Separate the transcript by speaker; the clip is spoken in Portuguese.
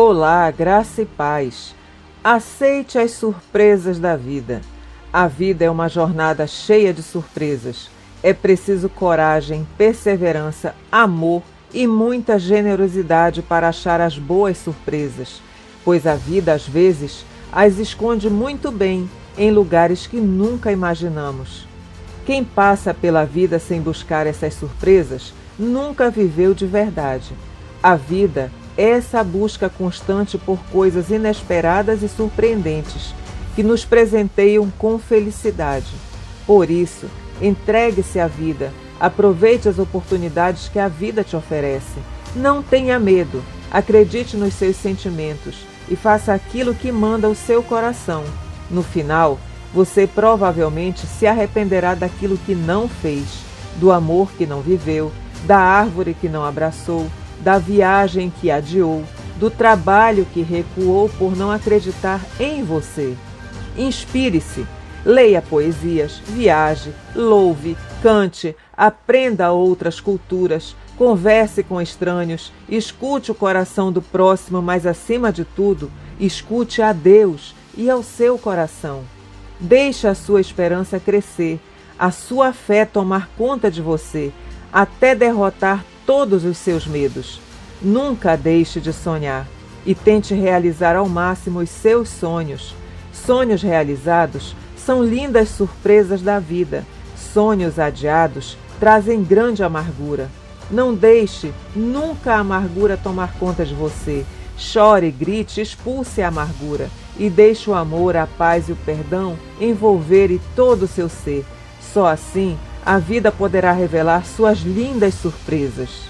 Speaker 1: Olá, graça e paz. Aceite as surpresas da vida. A vida é uma jornada cheia de surpresas. É preciso coragem, perseverança, amor e muita generosidade para achar as boas surpresas, pois a vida, às vezes, as esconde muito bem em lugares que nunca imaginamos. Quem passa pela vida sem buscar essas surpresas nunca viveu de verdade. A vida essa busca constante por coisas inesperadas e surpreendentes que nos presenteiam com felicidade. Por isso, entregue-se à vida, aproveite as oportunidades que a vida te oferece. Não tenha medo, acredite nos seus sentimentos e faça aquilo que manda o seu coração. No final, você provavelmente se arrependerá daquilo que não fez, do amor que não viveu, da árvore que não abraçou, da viagem que adiou, do trabalho que recuou por não acreditar em você. Inspire-se, leia poesias, viaje, louve, cante, aprenda outras culturas, converse com estranhos, escute o coração do próximo, mas acima de tudo, escute a Deus e ao seu coração. Deixe a sua esperança crescer, a sua fé tomar conta de você, até derrotar todos os seus medos. Nunca deixe de sonhar e tente realizar ao máximo os seus sonhos. Sonhos realizados são lindas surpresas da vida. Sonhos adiados trazem grande amargura. Não deixe nunca a amargura tomar conta de você. Chore, grite, expulse a amargura e deixe o amor, a paz e o perdão envolverem todo o seu ser. Só assim a vida poderá revelar suas lindas surpresas.